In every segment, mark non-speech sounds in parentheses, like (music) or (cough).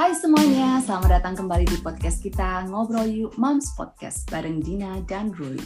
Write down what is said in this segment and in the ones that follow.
Hai semuanya, selamat datang kembali di podcast kita Ngobrol Yuk Moms Podcast bareng Dina dan Ruli.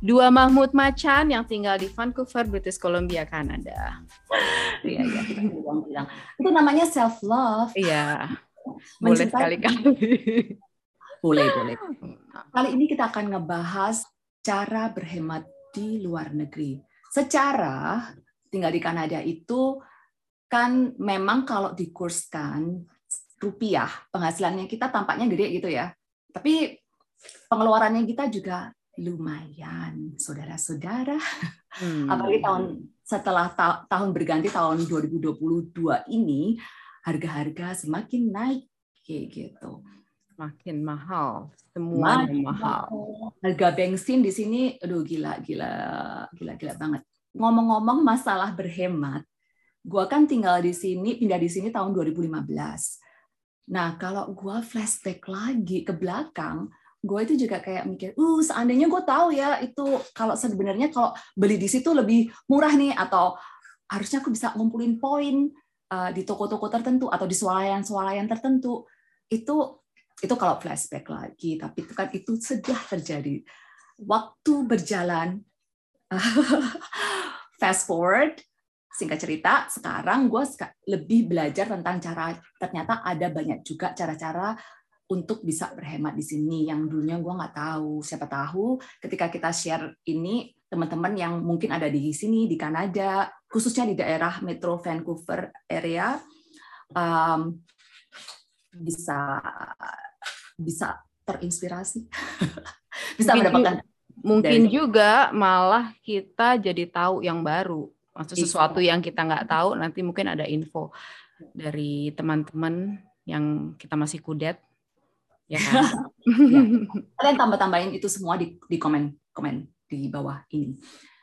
Dua Mahmud Macan yang tinggal di Vancouver, British Columbia, Kanada. Iya, iya, kita bilang. Itu namanya self love. Iya. Boleh sekali-kali. Boleh, boleh. Kali ini kita akan ngebahas cara berhemat di luar negeri. Secara tinggal di Kanada itu kan memang kalau dikurskan rupiah penghasilannya kita tampaknya gede gitu ya. Tapi pengeluarannya kita juga lumayan, saudara-saudara. Hmm. Apalagi tahun setelah ta tahun berganti tahun 2022 ini harga-harga semakin naik kayak gitu. Makin mahal, semua mahal. mahal. Harga bensin di sini aduh gila gila gila gila banget. Ngomong-ngomong masalah berhemat, gua kan tinggal di sini pindah di sini tahun 2015 Nah, kalau gue flashback lagi ke belakang, gue itu juga kayak mikir, uh seandainya gue tahu ya itu kalau sebenarnya kalau beli di situ lebih murah nih atau harusnya aku bisa ngumpulin poin uh, di toko-toko tertentu atau di swalayan-swalayan tertentu. Itu itu kalau flashback lagi tapi itu kan itu sudah terjadi. Waktu berjalan (laughs) fast forward singkat cerita, sekarang gue lebih belajar tentang cara ternyata ada banyak juga cara-cara untuk bisa berhemat di sini yang dulunya gue nggak tahu. Siapa tahu ketika kita share ini teman-teman yang mungkin ada di sini di Kanada, khususnya di daerah Metro Vancouver area, um, bisa bisa terinspirasi, (laughs) bisa mungkin, mendapatkan mungkin dari, juga malah kita jadi tahu yang baru Maksud sesuatu yang kita nggak tahu nanti mungkin ada info dari teman-teman yang kita masih kudet ya kan. (laughs) (laughs) ya. Kalian tambah-tambahin itu semua di, di komen komen di bawah ini.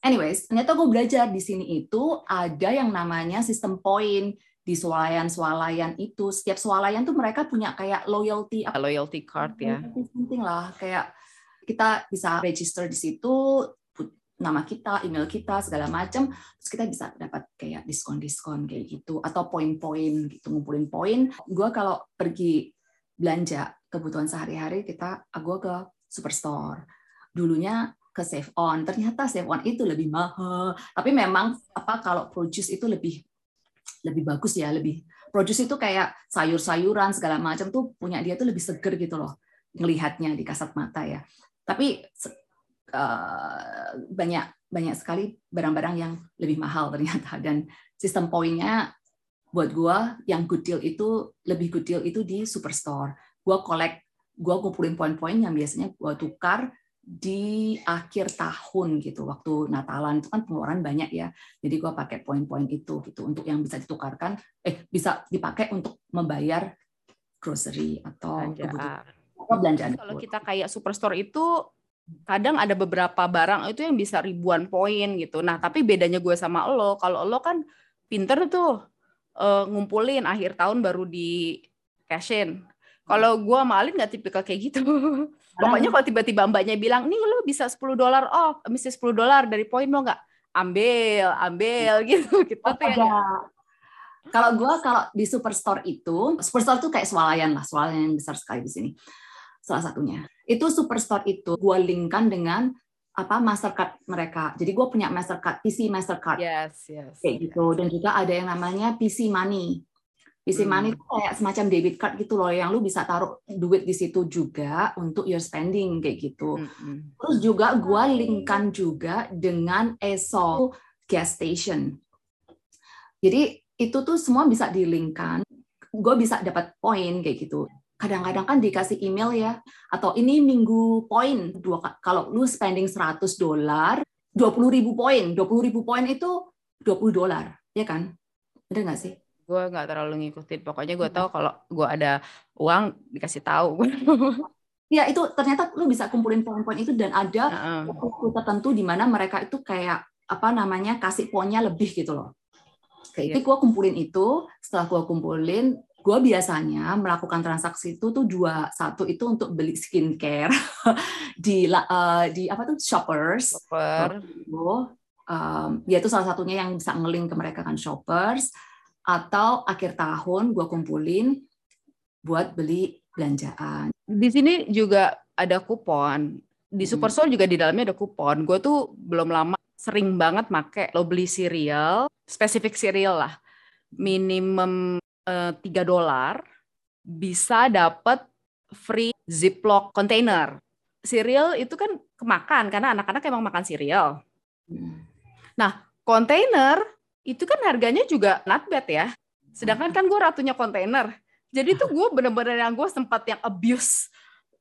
Anyways, ternyata gue belajar di sini itu ada yang namanya sistem poin di swalayan-swalayan itu. Setiap swalayan tuh mereka punya kayak loyalty loyalty card ya. Penting lah kayak kita bisa register di situ nama kita, email kita, segala macam, terus kita bisa dapat kayak diskon-diskon kayak gitu, atau poin-poin gitu, ngumpulin poin. Gue kalau pergi belanja kebutuhan sehari-hari, kita ah, gue ke superstore. Dulunya ke Save On, ternyata Save On itu lebih mahal. Tapi memang apa kalau produce itu lebih lebih bagus ya, lebih produce itu kayak sayur-sayuran segala macam tuh punya dia tuh lebih seger gitu loh ngelihatnya di kasat mata ya. Tapi Eh, banyak banyak sekali barang-barang yang lebih mahal ternyata. Dan sistem poinnya buat gua yang good deal itu lebih good deal itu di superstore. Gua collect, gua kumpulin poin-poin yang biasanya gua tukar di akhir tahun gitu. Waktu Natalan itu kan pengeluaran banyak ya. Jadi gua pakai poin-poin itu gitu untuk yang bisa ditukarkan. Eh bisa dipakai untuk membayar grocery atau kebutuhan belanjaan kalau kita kayak superstore itu kadang ada beberapa barang itu yang bisa ribuan poin gitu. Nah, tapi bedanya gue sama lo, kalau lo kan pinter tuh uh, ngumpulin akhir tahun baru di cashin. Kalau gue sama Alin nggak tipikal kayak gitu. (laughs) Pokoknya kalau tiba-tiba mbaknya bilang, nih lo bisa 10 dolar off, mesti 10 dolar dari poin lo nggak? Ambil, ambil (laughs) gitu. Kita tuh yang kalau gue kalau di superstore itu, superstore tuh kayak swalayan lah, swalayan yang besar sekali di sini salah satunya. Itu Superstore itu gue linkkan dengan apa Mastercard mereka. Jadi gue punya Mastercard, PC Mastercard. Yes, yes. Kayak gitu. Dan juga ada yang namanya PC Money. PC hmm. Money itu kayak semacam debit card gitu loh, yang lu bisa taruh duit di situ juga untuk your spending kayak gitu. Hmm. Terus juga gue linkkan juga dengan ESO gas station. Jadi itu tuh semua bisa dilingkan. Gue bisa dapat poin kayak gitu kadang-kadang kan dikasih email ya atau ini minggu poin dua kalau lu spending 100 dolar 20 ribu poin 20 ribu poin itu 20 dolar ya kan? Bener nggak sih? Gue nggak terlalu ngikutin pokoknya gue tahu kalau gue ada uang dikasih tahu. (laughs) Ya itu ternyata lu bisa kumpulin poin-poin itu dan ada waktu uh -uh. tertentu di mana mereka itu kayak apa namanya kasih poinnya lebih gitu loh. Kayak yeah. itu gue kumpulin itu setelah gue kumpulin gue biasanya melakukan transaksi itu tuh dua satu itu untuk beli skincare (laughs) di uh, di apa tuh shoppers shopper um, ya itu salah satunya yang bisa ngeling ke mereka kan shoppers atau akhir tahun gue kumpulin buat beli belanjaan. Di sini juga ada kupon. Di Superstore juga di dalamnya ada kupon. Gue tuh belum lama sering banget make lo beli cereal, spesifik cereal lah, minimum tiga dolar bisa dapat free ziploc container. Cereal itu kan kemakan karena anak-anak emang makan cereal. Nah, kontainer itu kan harganya juga not bad ya. Sedangkan kan gue ratunya kontainer. Jadi tuh gue bener-bener yang gue sempat yang abuse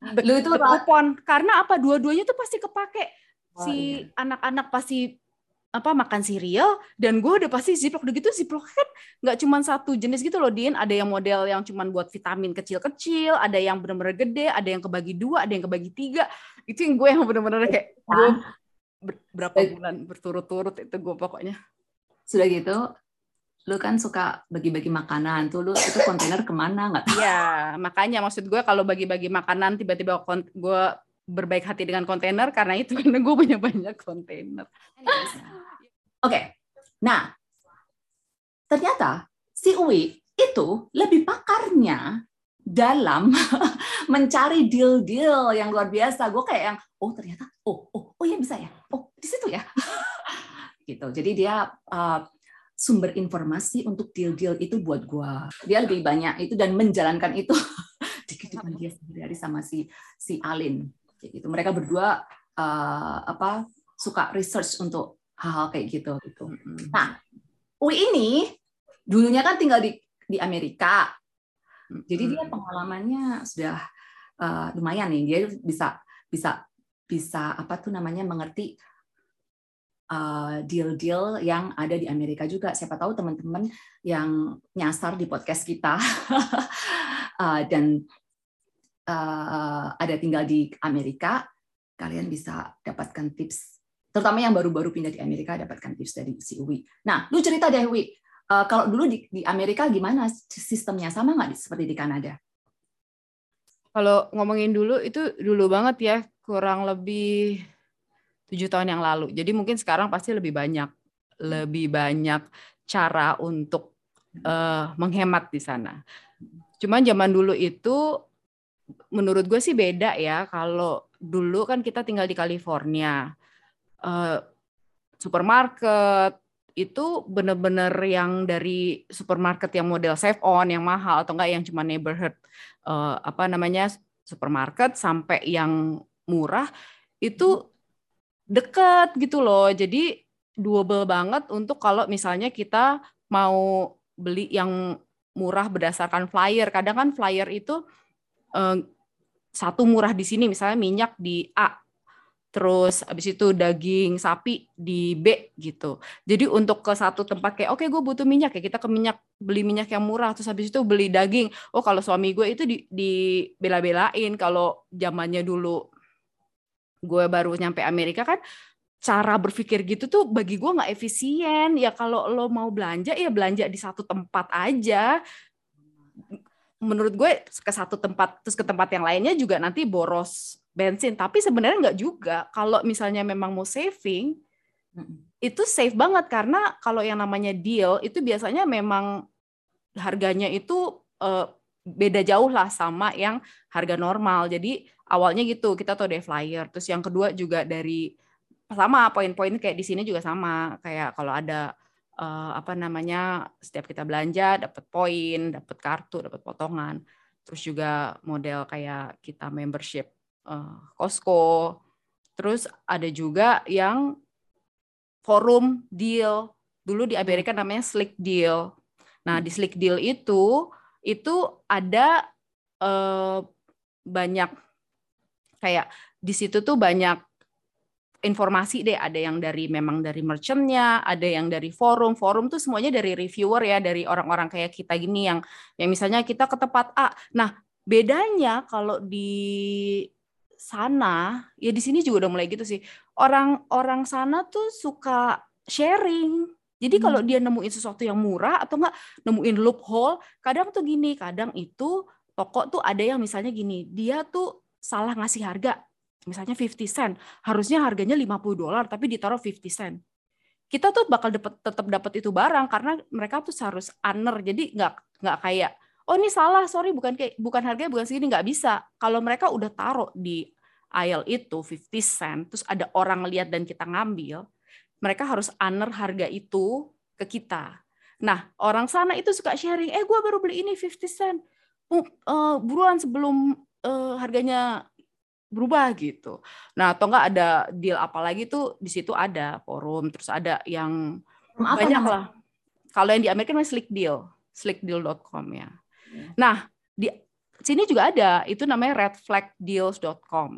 Lu itu kupon karena apa? Dua-duanya tuh pasti kepake si iya. anak-anak pasti apa makan cereal dan gue udah pasti ziplock udah gitu ziplock kan nggak cuma satu jenis gitu loh Din. Ada yang model yang cuma buat vitamin kecil-kecil ada yang bener-bener gede ada yang kebagi dua ada yang kebagi tiga. Itu yang gue yang bener-bener kayak gue berapa bulan berturut-turut itu gue pokoknya. Sudah gitu lu kan suka bagi-bagi makanan. Tuh lu itu kontainer ke mana? Nggak Iya makanya maksud gue kalau bagi-bagi makanan tiba-tiba gue berbaik hati dengan kontainer karena itu (laughs) karena gue punya banyak kontainer. (laughs) Oke, okay. nah ternyata si Uwi itu lebih pakarnya dalam (laughs) mencari deal-deal yang luar biasa. Gue kayak yang oh ternyata oh oh oh ya bisa ya oh di situ ya gitu. Jadi dia uh, sumber informasi untuk deal-deal itu buat gue. Dia lebih banyak itu dan menjalankan itu di kehidupan dia sehari-hari sama si si Alin gitu. Mereka berdua uh, apa suka research untuk hal-hal kayak gitu gitu. Nah Ui ini dulunya kan tinggal di di Amerika. Jadi dia pengalamannya sudah uh, lumayan nih. Dia bisa bisa bisa apa tuh namanya mengerti uh, deal-deal yang ada di Amerika juga. Siapa tahu teman-teman yang nyasar di podcast kita. Uh, (laughs) dan uh, ada tinggal di Amerika, kalian bisa dapatkan tips, terutama yang baru-baru pindah di Amerika, dapatkan tips dari si Uwi. Nah, lu cerita deh, Uwi, uh, kalau dulu di, di Amerika gimana sistemnya? Sama nggak seperti di Kanada? Kalau ngomongin dulu, itu dulu banget ya, kurang lebih tujuh tahun yang lalu. Jadi mungkin sekarang pasti lebih banyak, lebih banyak cara untuk uh, menghemat di sana. Cuman zaman dulu itu menurut gue sih beda ya. Kalau dulu kan kita tinggal di California, uh, supermarket itu bener-bener yang dari supermarket yang model save on yang mahal atau enggak yang cuma neighborhood uh, apa namanya supermarket sampai yang murah itu deket gitu loh. Jadi doable banget untuk kalau misalnya kita mau beli yang murah berdasarkan flyer. Kadang kan flyer itu Eh, satu murah di sini misalnya minyak di A terus habis itu daging sapi di B gitu. Jadi untuk ke satu tempat kayak oke okay, gue butuh minyak ya kita ke minyak beli minyak yang murah terus habis itu beli daging. Oh kalau suami gue itu di, di bela-belain kalau zamannya dulu gue baru nyampe Amerika kan cara berpikir gitu tuh bagi gue nggak efisien ya kalau lo mau belanja ya belanja di satu tempat aja menurut gue ke satu tempat terus ke tempat yang lainnya juga nanti boros bensin. Tapi sebenarnya nggak juga. Kalau misalnya memang mau saving itu safe banget. Karena kalau yang namanya deal itu biasanya memang harganya itu uh, beda jauh lah sama yang harga normal. Jadi awalnya gitu kita tuh ada flyer. Terus yang kedua juga dari sama poin-poin kayak di sini juga sama. Kayak kalau ada uh, apa namanya setiap kita belanja dapat poin, dapat kartu, dapat potongan. Terus juga model kayak kita membership uh, Costco. Terus ada juga yang forum deal. Dulu di Amerika namanya Slick Deal. Nah, di Slick Deal itu itu ada uh, banyak kayak di situ tuh banyak informasi deh ada yang dari memang dari merchantnya ada yang dari forum. Forum tuh semuanya dari reviewer ya dari orang-orang kayak kita gini yang yang misalnya kita ke tempat A. Nah bedanya kalau di sana ya di sini juga udah mulai gitu sih. Orang-orang sana tuh suka sharing. Jadi hmm. kalau dia nemuin sesuatu yang murah atau enggak nemuin loophole kadang tuh gini kadang itu toko tuh ada yang misalnya gini dia tuh salah ngasih harga misalnya 50 cent, harusnya harganya 50 dolar tapi ditaruh 50 cent. Kita tuh bakal dapet, tetap dapat itu barang karena mereka tuh harus honor. Jadi nggak nggak kayak oh ini salah sorry bukan kayak bukan harganya bukan segini nggak bisa kalau mereka udah taruh di aisle itu 50 cent terus ada orang lihat dan kita ngambil mereka harus honor harga itu ke kita nah orang sana itu suka sharing eh gue baru beli ini 50 cent uh, buruan sebelum uh, harganya berubah gitu. Nah, atau enggak ada deal apa lagi tuh di situ ada forum, terus ada yang apa banyak lah. Kalau yang di Amerika namanya Slick Deal, slickdeal.com ya. Hmm. Nah, di sini juga ada, itu namanya redflagdeals.com.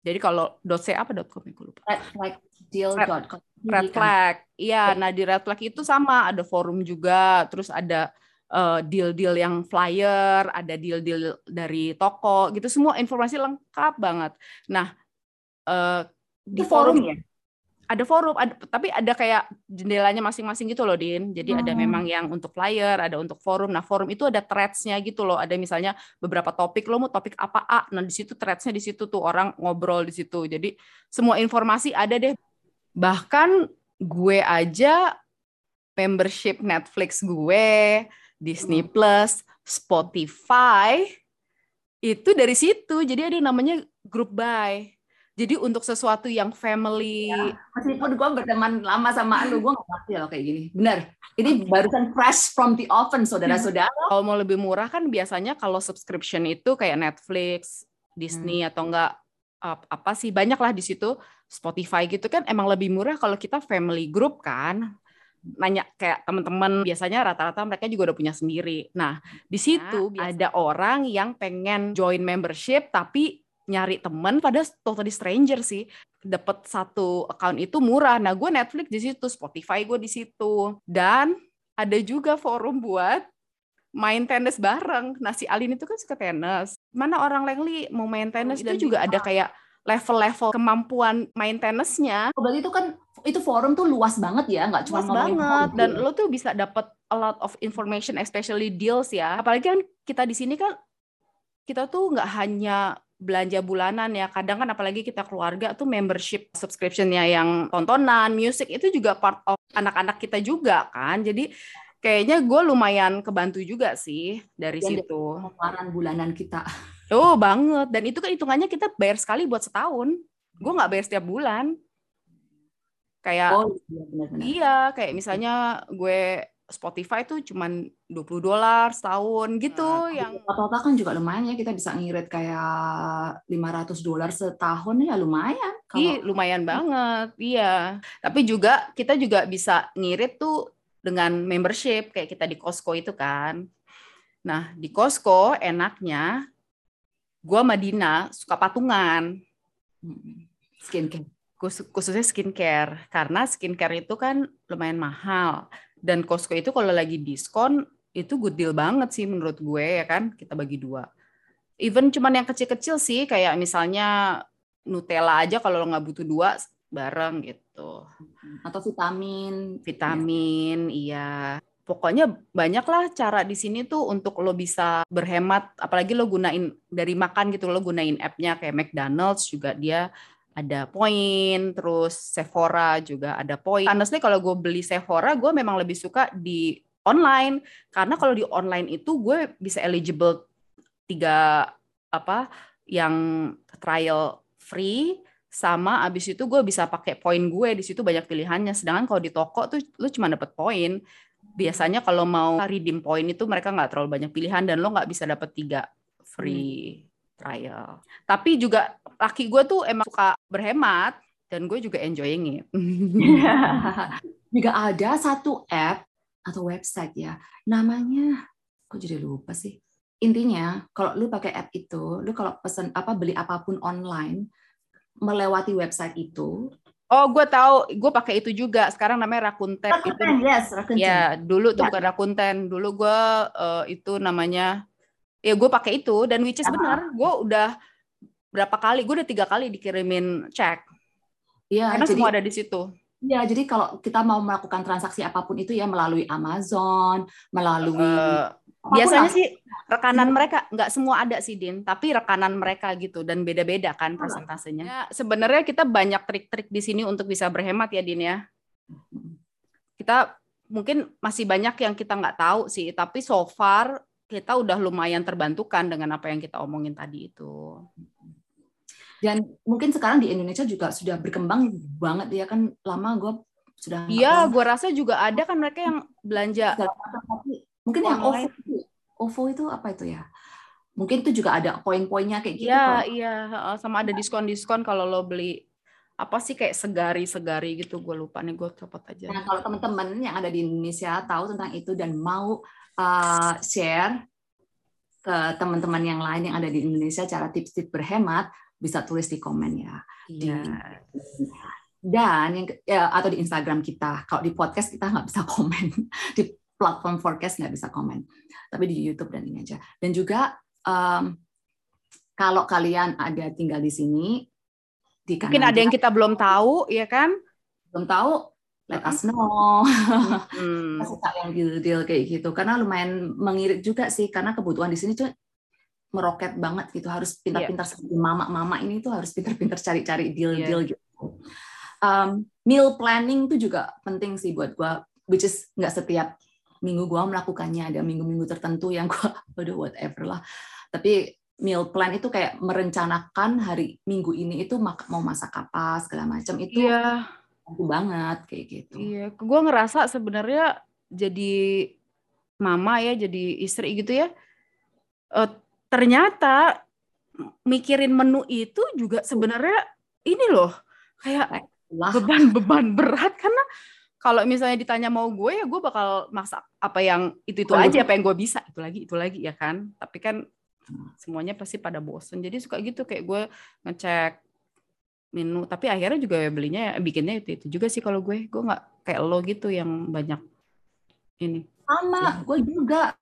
Jadi kalau .c apa .com ya, lupa. Redflagdeal.com. Red flag. Iya, nah di red flag itu sama, ada forum juga, terus ada uh, deal-deal yang flyer, ada deal-deal dari toko gitu semua informasi lengkap banget. Nah, uh, di forum ya ada forum, ada, tapi ada kayak jendelanya masing-masing gitu loh, Din. Jadi hmm. ada memang yang untuk flyer, ada untuk forum. Nah, forum itu ada threads-nya gitu loh. Ada misalnya beberapa topik, lo mau topik apa A. Nah, di situ threads-nya di situ tuh orang ngobrol di situ. Jadi semua informasi ada deh. Bahkan gue aja membership Netflix gue, Disney hmm. Plus, Spotify itu dari situ. Jadi ada namanya group buy. Jadi untuk sesuatu yang family. Ya, meskipun gue berteman lama sama lu, gue gak ngerti loh kayak gini. Benar. Ini barusan fresh from the oven, saudara-saudara. Kalau mau lebih murah kan biasanya kalau subscription itu kayak Netflix, Disney hmm. atau enggak apa sih banyak lah di situ Spotify gitu kan emang lebih murah kalau kita family group kan nanya kayak teman-teman biasanya rata-rata mereka juga udah punya sendiri. Nah, di nah, situ nah, ada orang yang pengen join membership tapi nyari temen pada totally stranger sih. Dapat satu account itu murah. Nah, gue Netflix di situ, Spotify gue di situ. Dan ada juga forum buat main tenis bareng. Nah, si Alin itu kan suka tenis. Mana orang Lengli mau main tenis oh, itu juga ada kayak level-level kemampuan main tenisnya. Oh, berarti itu kan itu forum tuh luas banget ya, nggak cuma luas banget dan lo tuh bisa dapat a lot of information, especially deals ya. Apalagi kan kita di sini kan kita tuh nggak hanya belanja bulanan ya. Kadang kan apalagi kita keluarga tuh membership subscriptionnya yang tontonan, music itu juga part of anak-anak kita juga kan. Jadi kayaknya gue lumayan kebantu juga sih dari Dan situ. Pengeluaran bulanan kita. Oh banget. Dan itu kan hitungannya kita bayar sekali buat setahun. Gue nggak bayar setiap bulan. Kayak oh, iya, iya kayak misalnya gue Spotify tuh cuman 20 dolar setahun gitu nah, yang total kan juga lumayan ya kita bisa ngirit kayak 500 dolar setahun ya lumayan kalau... Iya, lumayan banget. Iya. Tapi juga kita juga bisa ngirit tuh dengan membership kayak kita di Costco itu kan. Nah, di Costco enaknya gua Madina suka patungan. Skincare. Khususnya skincare. Karena skincare itu kan lumayan mahal. Dan Costco itu kalau lagi diskon itu good deal banget sih menurut gue ya kan? Kita bagi dua. Even cuman yang kecil-kecil sih kayak misalnya Nutella aja kalau lo nggak butuh dua bareng gitu. Atau vitamin. Vitamin iya. Pokoknya banyak lah cara di sini tuh untuk lo bisa berhemat. Apalagi lo gunain dari makan gitu lo gunain appnya kayak McDonald's juga dia ada poin, terus Sephora juga ada poin. Honestly kalau gue beli Sephora, gue memang lebih suka di online. Karena kalau di online itu gue bisa eligible tiga apa yang trial free sama abis itu gue bisa pakai poin gue. Di situ banyak pilihannya. Sedangkan kalau di toko tuh lu cuma dapat poin. Biasanya kalau mau redeem poin itu mereka nggak terlalu banyak pilihan dan lo nggak bisa dapat tiga free trial. Tapi juga laki gue tuh emang suka berhemat dan gue juga enjoying it. (laughs) juga ada satu app atau website ya, namanya kok jadi lupa sih. Intinya kalau lu pakai app itu, lu kalau pesan apa beli apa pun online melewati website itu, Oh, gue tahu, gue pakai itu juga. Sekarang namanya Rakuten. Rakuten, itu, yes, Rakuten. Ya, dulu tuh ya. bukan Rakuten. Dulu gue uh, itu namanya ya gue pakai itu dan which is uh benar gue udah berapa kali gue udah tiga kali dikirimin cek. Ya, karena jadi, semua ada di situ. Ya jadi kalau kita mau melakukan transaksi apa pun itu ya melalui Amazon melalui uh, biasanya lah. sih rekanan hmm. mereka nggak semua ada sih din. Tapi rekanan mereka gitu dan beda-beda kan persentasenya. Ya, sebenarnya kita banyak trik-trik di sini untuk bisa berhemat ya din ya. Kita mungkin masih banyak yang kita nggak tahu sih tapi so far kita udah lumayan terbantukan dengan apa yang kita omongin tadi itu. Dan mungkin sekarang di Indonesia juga sudah berkembang banget ya kan lama gue sudah Iya, gue rasa juga ada kan mereka yang belanja. Mungkin yang OVO, OVO itu apa itu ya? Mungkin itu juga ada poin-poinnya kayak gitu. Iya, iya, sama ada diskon-diskon kalau lo beli apa sih kayak segari-segari gitu gue lupa nih gue copot aja. Nah kalau teman-teman yang ada di Indonesia tahu tentang itu dan mau uh, share ke teman-teman yang lain yang ada di Indonesia cara tips-tips berhemat bisa tulis di komen ya. Iya. Di, dan yang ya, atau di Instagram kita. Kalau di podcast kita nggak bisa komen (laughs) di platform forecast nggak bisa komen, tapi di YouTube dan ini aja. Dan juga um, kalau kalian ada tinggal di sini di Mungkin ada yang kita belum tahu, ya kan? Belum tahu, let us know. Hmm. Kasih tahu yang deal-deal kayak gitu. Karena lumayan mengirit juga sih, karena kebutuhan di sini tuh meroket banget gitu. Harus pintar-pintar yeah. seperti mama-mama ini tuh harus pintar-pintar cari-cari deal-deal yeah. gitu. Um, meal planning tuh juga penting sih buat gue, which is nggak setiap minggu gue melakukannya. Ada minggu-minggu tertentu yang gue, udah (laughs) whatever lah. Tapi meal plan itu kayak merencanakan hari minggu ini itu mau masak apa segala macam itu iya. aku banget kayak gitu. Iya, gue ngerasa sebenarnya jadi mama ya, jadi istri gitu ya. Uh, ternyata mikirin menu itu juga sebenarnya ini loh kayak beban-beban (laughs) berat karena kalau misalnya ditanya mau gue ya gue bakal masak apa yang itu itu aja apa yang gue bisa itu lagi itu lagi ya kan tapi kan semuanya pasti pada bosen. Jadi suka gitu kayak gue ngecek menu. Tapi akhirnya juga belinya bikinnya itu itu juga sih kalau gue. Gue nggak kayak lo gitu yang banyak ini. Sama gue juga.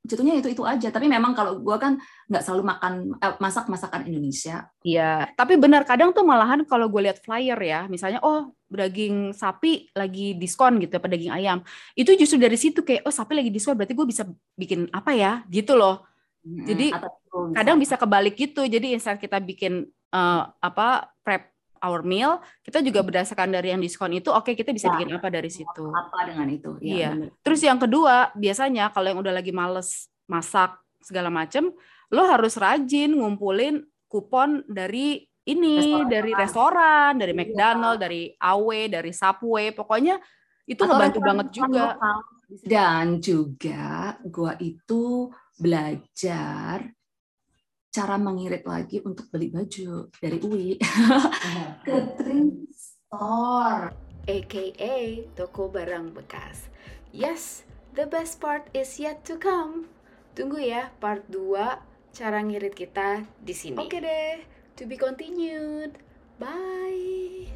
Jatuhnya itu itu aja. Tapi memang kalau gue kan nggak selalu makan eh, masak masakan Indonesia. Iya. Tapi benar kadang tuh malahan kalau gue lihat flyer ya misalnya oh daging sapi lagi diskon gitu apa daging ayam. Itu justru dari situ kayak oh sapi lagi diskon berarti gue bisa bikin apa ya? Gitu loh jadi Atau kadang bisa kebalik gitu. Jadi instead kita bikin uh, apa prep our meal, kita juga berdasarkan dari yang diskon itu, oke okay, kita bisa ya, bikin apa dari situ. Apa dengan itu? Ya, iya. Bener. Terus yang kedua, biasanya kalau yang udah lagi males masak segala macem, lo harus rajin ngumpulin kupon dari ini, restoran. dari restoran, dari iya. McDonald, dari Awe, dari Subway, pokoknya itu ngebantu banget juga. Dan juga gua itu belajar cara mengirit lagi untuk beli baju dari Uwi ke Trim Store aka toko barang bekas. Yes, the best part is yet to come. Tunggu ya part 2 cara ngirit kita di sini. Oke okay deh, to be continued. Bye.